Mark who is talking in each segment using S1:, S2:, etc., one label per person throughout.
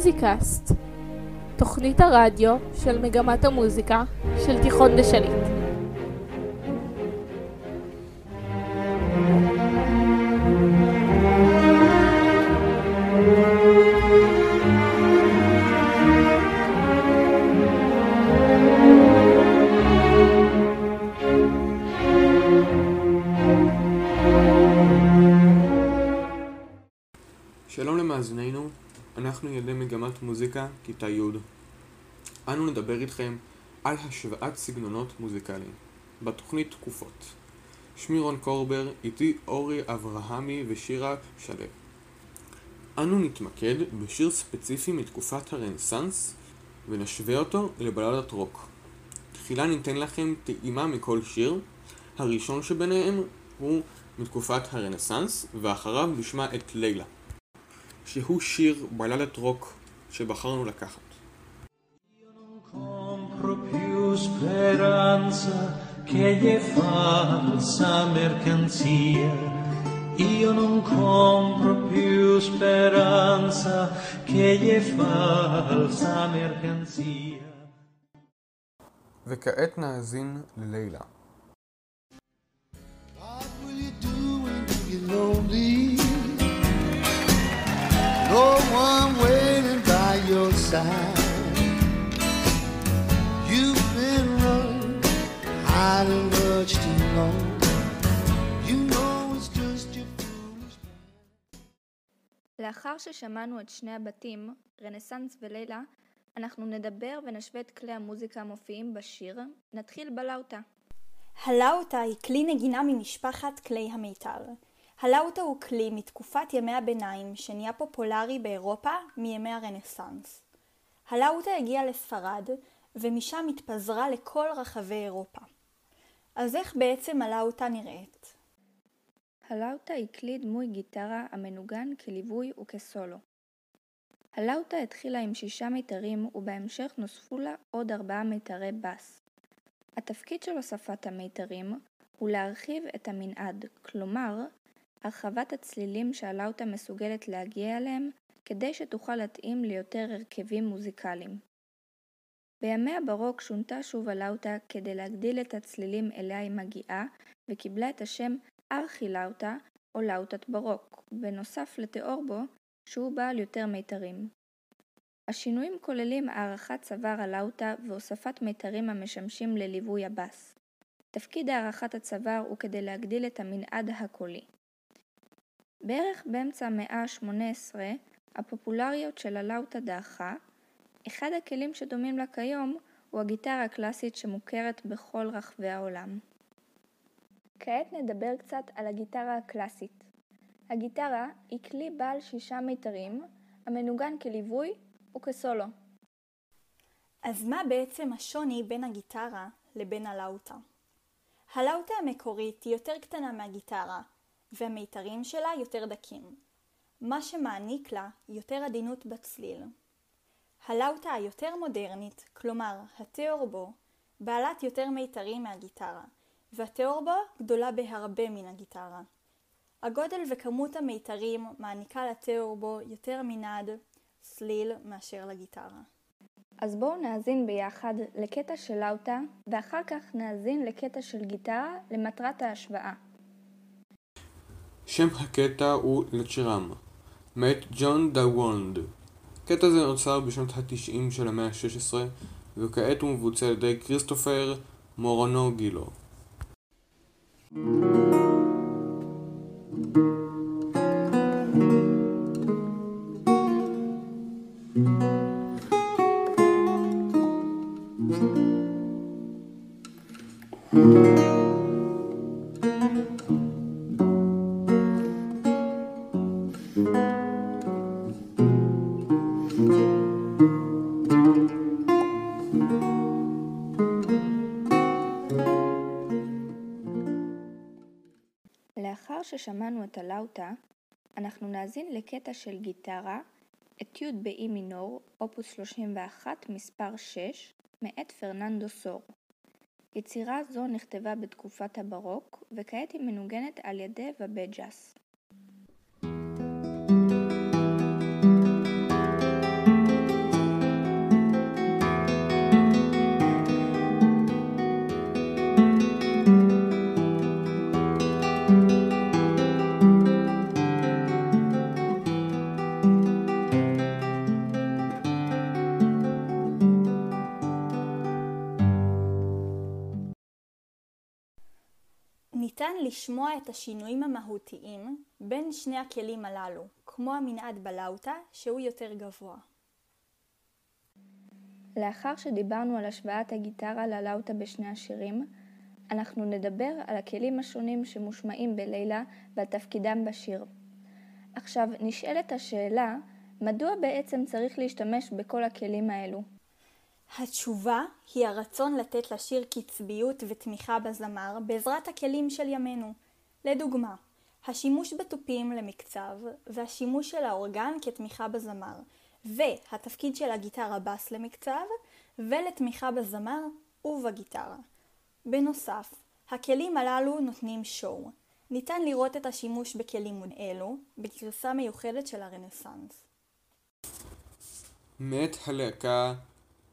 S1: מוזיקאסט, תוכנית הרדיו של מגמת המוזיקה של תיכון דשליט.
S2: שלום למאזינינו, אנחנו ילדי מגמת מוזיקה, כיתה י'. אנו נדבר איתכם על השוואת סגנונות מוזיקליים, בתוכנית תקופות. שמי רון קורבר, איתי אורי אברהמי ושירה שלו. אנו נתמקד בשיר ספציפי מתקופת הרנסאנס ונשווה אותו לבלדת רוק. תחילה ניתן לכם טעימה מכל שיר, הראשון שביניהם הוא מתקופת הרנסאנס, ואחריו נשמע את לילה. שהוא שיר בלדת רוק שבחרנו לקחת.
S3: che gli falsa mercanzia. Io non compro più speranza che gli falsa mercanzia.
S2: וכעת נאזין ללילה.
S4: What will you do when you get lonely? No one waiting by your side. You've been running, hiding much too long. You know it's just your foolish
S5: לאחר ששמענו את שני הבתים, רנסאנס ולילה, אנחנו נדבר ונשווה את כלי המוזיקה המופיעים בשיר. נתחיל בלאוטה.
S6: הלאוטה היא כלי נגינה ממשפחת כלי המיתר. הלאוטה הוא כלי מתקופת ימי הביניים שנהיה פופולרי באירופה מימי הרנסאנס. הלאוטה הגיעה לספרד ומשם התפזרה לכל רחבי אירופה. אז איך בעצם הלאוטה נראית?
S5: הלאוטה היא כלי דמוי גיטרה המנוגן כליווי וכסולו. הלאוטה התחילה עם שישה מיתרים ובהמשך נוספו לה עוד ארבעה מיתרי בס. התפקיד של הוספת המיתרים הוא להרחיב את המנעד, כלומר, הרחבת הצלילים שהלאוטה מסוגלת להגיע אליהם כדי שתוכל להתאים ליותר הרכבים מוזיקליים. בימי הברוק שונתה שוב הלאוטה כדי להגדיל את הצלילים אליה היא מגיעה וקיבלה את השם ארכי-לאוטה או לאוטת ברוק, בנוסף לתיאורבו שהוא בעל יותר מיתרים. השינויים כוללים הארכת צוואר הלאוטה והוספת מיתרים המשמשים לליווי הבס. תפקיד הארכת הצוואר הוא כדי להגדיל את המנעד הקולי. בערך באמצע המאה ה-18 הפופולריות של הלאוטה דעכה. אחד הכלים שדומים לה כיום הוא הגיטרה הקלאסית שמוכרת בכל רחבי העולם. כעת נדבר קצת על הגיטרה הקלאסית. הגיטרה היא כלי בעל שישה מיתרים, המנוגן כליווי וכסולו.
S6: אז מה בעצם השוני בין הגיטרה לבין הלאוטה? הלאוטה המקורית היא יותר קטנה מהגיטרה, והמיתרים שלה יותר דקים, מה שמעניק לה יותר עדינות בצליל. הלאוטה היותר מודרנית, כלומר התיאורבו, בעלת יותר מיתרים מהגיטרה, והתיאורבו גדולה בהרבה מן הגיטרה. הגודל וכמות המיתרים מעניקה לתיאורבו יותר מנעד, צליל, מאשר לגיטרה.
S5: אז בואו נאזין ביחד לקטע של לאוטה, ואחר כך נאזין לקטע של גיטרה למטרת ההשוואה.
S2: שם הקטע הוא לצ'רם, מאת ג'ון דה וולנד. קטע זה נוצר בשנות ה-90 של המאה ה-16, וכעת הוא מבוצע על ידי כריסטופר מורנו גילו.
S5: לאחר ששמענו את הלאוטה, אנחנו נאזין לקטע של גיטרה, אתיוד באי מינור, אופוס 31, מספר 6, מאת פרננדו סור. יצירה זו נכתבה בתקופת הברוק, וכעת היא מנוגנת על ידי ובג'אס.
S6: ניתן לשמוע את השינויים המהותיים בין שני הכלים הללו, כמו המנעד בלאוטה שהוא יותר גבוה.
S5: לאחר שדיברנו על השוואת הגיטרה ללאוטה בשני השירים, אנחנו נדבר על הכלים השונים שמושמעים בלילה ועל תפקידם בשיר. עכשיו נשאלת השאלה, מדוע בעצם צריך להשתמש בכל הכלים האלו?
S6: התשובה היא הרצון לתת לשיר קצביות ותמיכה בזמר בעזרת הכלים של ימינו. לדוגמה, השימוש בתופים למקצב והשימוש של האורגן כתמיכה בזמר, והתפקיד של הגיטרה בס למקצב ולתמיכה בזמר ובגיטרה. בנוסף, הכלים הללו נותנים שואו. ניתן לראות את השימוש בכלים אלו בגרסה מיוחדת של הרנסאנס.
S2: מאת הלהקה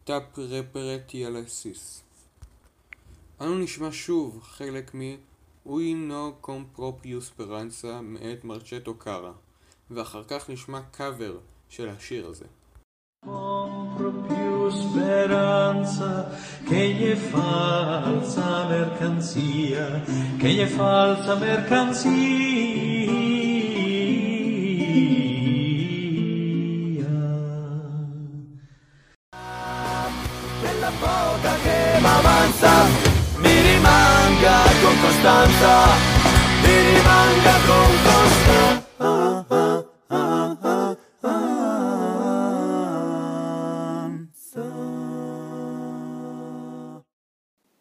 S2: טאפרפרטיאלסיס. אנו נשמע שוב חלק מ-Ui no compropius speranza מאת מרצ'טו קארה, ואחר כך נשמע קאבר של השיר הזה.
S3: speranza che gli è falsa mercanzia, che gli è falsa mercanzia.
S7: Che m'avanza mi rimanga con costanza, mi rimanga con costanza.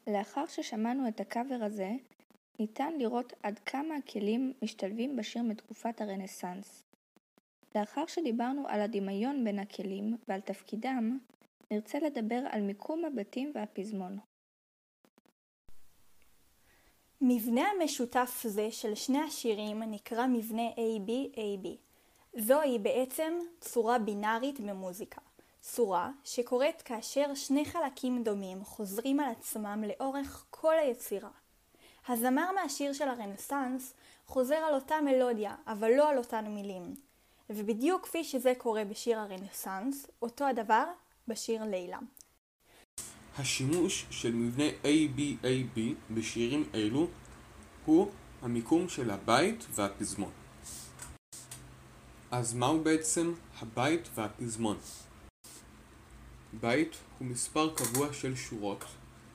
S5: לאחר ששמענו את הקאבר הזה, ניתן לראות עד כמה הכלים משתלבים בשיר מתקופת הרנסאנס. לאחר שדיברנו על הדמיון בין הכלים ועל תפקידם, נרצה לדבר על מיקום הבתים והפזמון.
S6: מבנה המשותף זה של שני השירים נקרא מבנה AB-AB. זוהי בעצם צורה בינארית במוזיקה. צורה שקורית כאשר שני חלקים דומים חוזרים על עצמם לאורך כל היצירה. הזמר מהשיר של הרנסאנס חוזר על אותה מלודיה, אבל לא על אותן מילים. ובדיוק כפי שזה קורה בשיר הרנסאנס, אותו הדבר בשיר לילה.
S2: השימוש של מבנה ABAB בשירים אלו הוא המיקום של הבית והפזמון. אז מהו בעצם הבית והפזמון? בית הוא מספר קבוע של שורות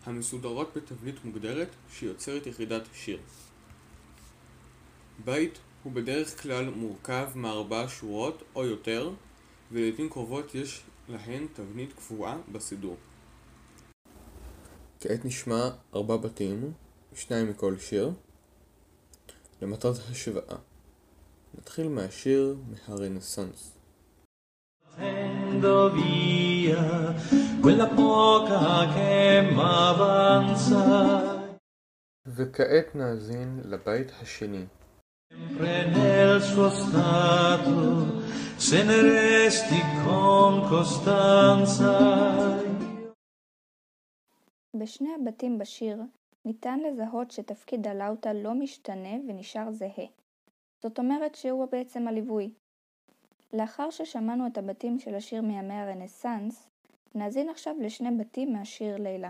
S2: המסודרות בתבנית מוגדרת שיוצרת יחידת שיר. בית הוא בדרך כלל מורכב מארבע שורות או יותר ולעיתים קרובות יש להן תבנית קבועה בסידור. כעת נשמע ארבע בתים, שניים מכל שיר, למטרת השוואה. נתחיל מהשיר מהרנסאנס. וכעת נאזין לבית השני.
S3: Sempre nel suo stato, se ne resti con costanza.
S5: בשני הבתים בשיר ניתן לזהות שתפקיד הלאוטה לא משתנה ונשאר זהה. זאת אומרת שהוא בעצם הליווי. לאחר ששמענו את הבתים של השיר מימי הרנסאנס, נאזין עכשיו לשני בתים מהשיר לילה.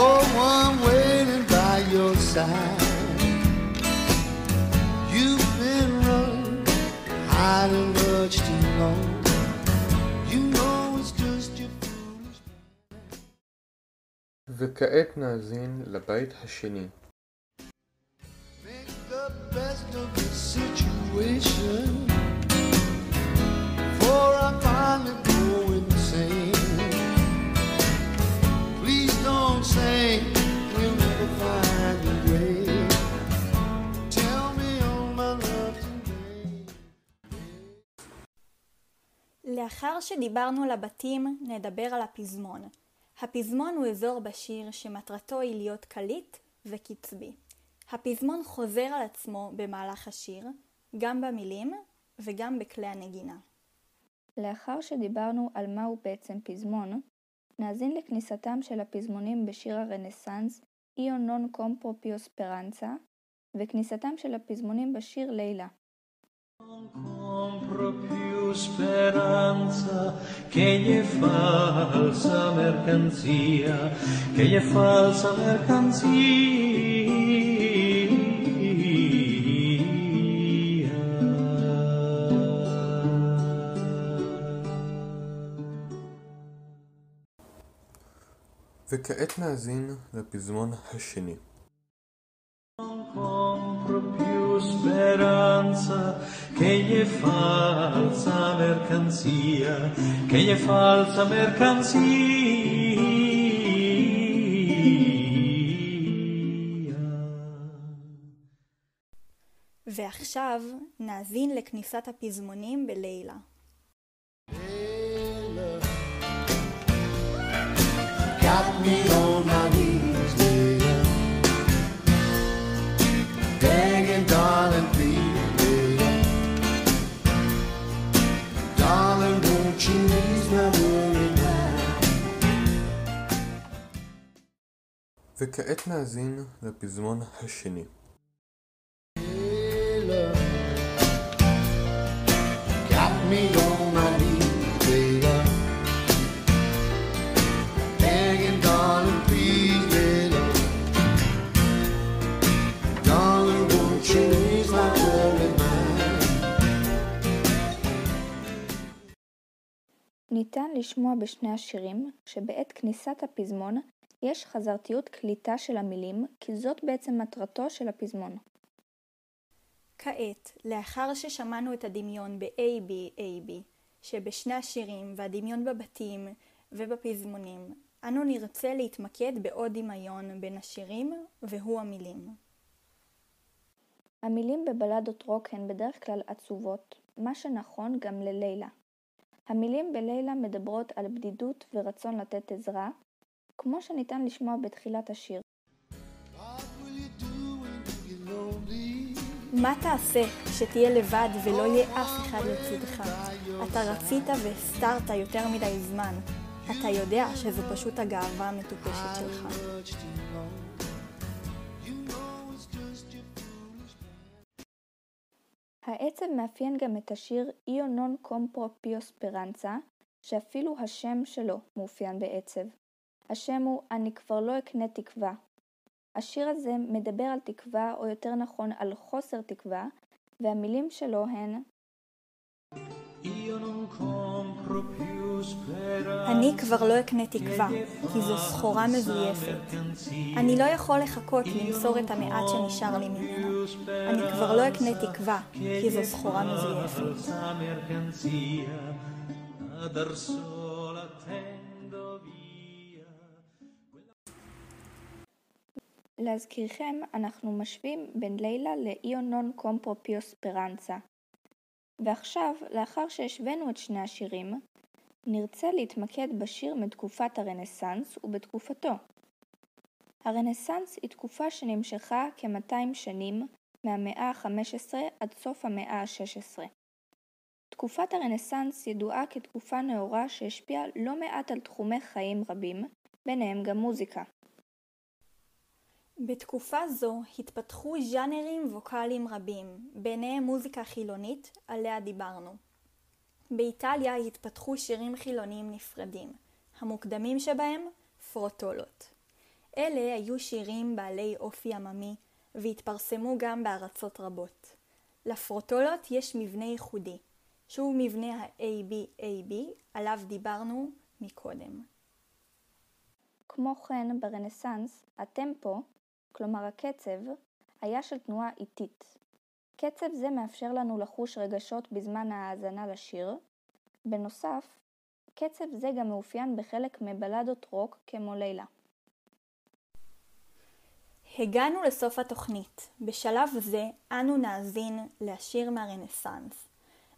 S4: No one waiting by your side.
S2: וכעת נאזין לבית השני.
S4: Make the best of the situation.
S6: לאחר שדיברנו על הבתים, נדבר על הפזמון. הפזמון הוא אזור בשיר שמטרתו היא להיות קליט וקצבי. הפזמון חוזר על עצמו במהלך השיר, גם במילים וגם בכלי הנגינה.
S5: לאחר שדיברנו על מהו בעצם פזמון, נאזין לכניסתם של הפזמונים בשיר הרנסאנס איו נון קומפרופיו ספרנצה, וכניסתם של הפזמונים בשיר לילה.
S3: compro più speranza che gli è falsa mercanzia, che gli è falsa mercanzia.
S2: וכעת נאזין לפזמון השני.
S3: Non compro più speranza che gli è falsa mercanzia, che gli è falsa mercanzia.
S6: ועכשיו נאזין לכניסת הפזמונים בלילה.
S4: Got me on my knees,
S2: וכעת נאזין לפזמון השני.
S5: ניתן לשמוע בשני השירים שבעת כניסת הפזמון יש חזרתיות קליטה של המילים, כי זאת בעצם מטרתו של הפזמון.
S6: כעת, לאחר ששמענו את הדמיון ב-AB, AB, שבשני השירים והדמיון בבתים ובפזמונים, אנו נרצה להתמקד בעוד דמיון בין השירים, והוא המילים.
S5: המילים בבלדות רוק הן בדרך כלל עצובות, מה שנכון גם ללילה. המילים בלילה מדברות על בדידות ורצון לתת עזרה, כמו שניתן לשמוע בתחילת השיר.
S6: מה תעשה כשתהיה לבד ולא יהיה אף אחד לצדך? אתה רצית והסתרת יותר מדי זמן. אתה יודע שזו פשוט הגאווה המטופשת שלך.
S5: העצב מאפיין גם את השיר איו נון קומפרו פיו שאפילו השם שלו מאופיין בעצב. השם הוא "אני כבר לא אקנה תקווה". השיר הזה מדבר על תקווה, או יותר נכון על חוסר תקווה, והמילים שלו הן.
S6: אני כבר לא אקנה תקווה, כי זו סחורה מזויפת. אני לא יכול לחכות למסור את המעט שנשאר לי ממנה. אני כבר לא אקנה תקווה, כי זו סחורה מזויפת.
S5: להזכירכם, אנחנו משווים בין לילה לאיו נון קומפרו פיו ספרנצה. ועכשיו, לאחר שהשווינו את שני השירים, נרצה להתמקד בשיר מתקופת הרנסאנס ובתקופתו. הרנסאנס היא תקופה שנמשכה כ-200 שנים מהמאה ה-15 עד סוף המאה ה-16. תקופת הרנסאנס ידועה כתקופה נאורה שהשפיעה לא מעט על תחומי חיים רבים, ביניהם גם מוזיקה.
S6: בתקופה זו התפתחו ז'אנרים ווקאליים רבים, ביניהם מוזיקה חילונית, עליה דיברנו. באיטליה התפתחו שירים חילוניים נפרדים, המוקדמים שבהם פרוטולות. אלה היו שירים בעלי אופי עממי, והתפרסמו גם בארצות רבות. לפרוטולות יש מבנה ייחודי, שהוא מבנה ה-AB-AB, עליו דיברנו מקודם.
S5: כמו כן, ברנסאנס, הטמפו, כלומר הקצב, היה של תנועה איטית. קצב זה מאפשר לנו לחוש רגשות בזמן ההאזנה לשיר. בנוסף, קצב זה גם מאופיין בחלק מבלדות רוק כמו לילה.
S6: הגענו לסוף התוכנית. בשלב זה אנו נאזין לשיר מהרנסאנס,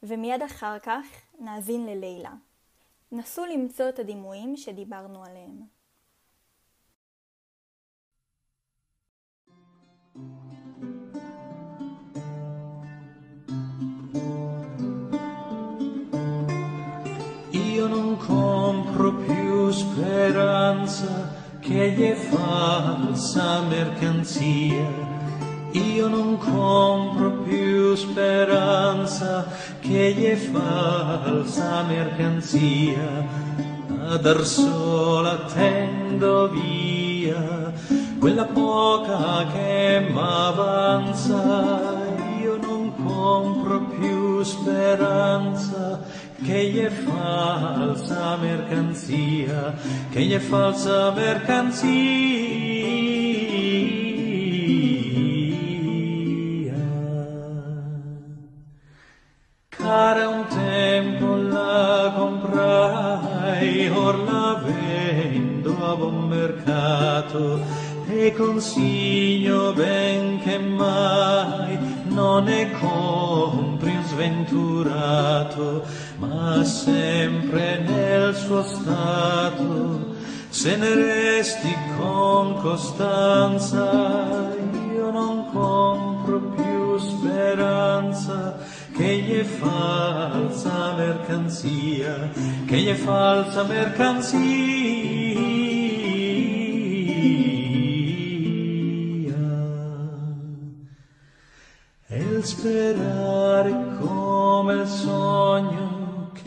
S6: ומיד אחר כך נאזין ללילה. נסו למצוא את הדימויים שדיברנו עליהם.
S3: Speranza che gli è falsa mercanzia. Io non compro più speranza che gli è falsa mercanzia a dar sola tendo via quella poca che m'avanza io non compro più speranza che gli è falsa mercanzia che gli è falsa mercanzia. Cara un tempo la comprai, or la vendo a buon mercato e consiglio ben che mai non ne compri un sventurato, ma sempre nel suo stato, se ne resti con costanza, io non compro più speranza che gli è falsa mercanzia, che gli è falsa mercanzia. E sperare come il sogno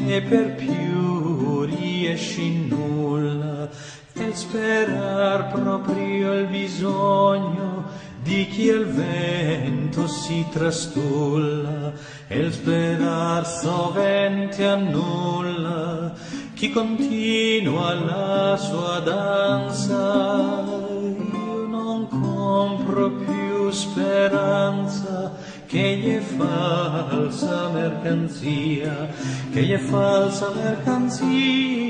S3: che per più riesci nulla, e sperar proprio il bisogno di chi al vento si trastulla, e sperar sovente annulla. Chi continua la sua danza. Io non compro più speranza che è falsa mercanzia, che è falsa mercanzia.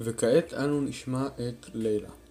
S4: וכעת אנו נשמע את לילה.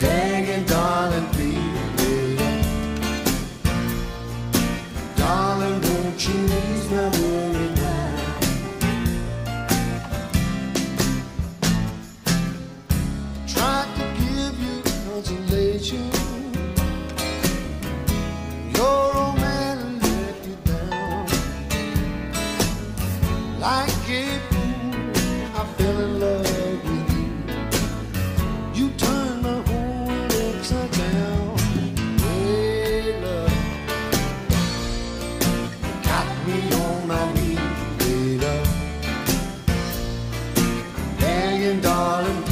S8: dang
S4: million dollar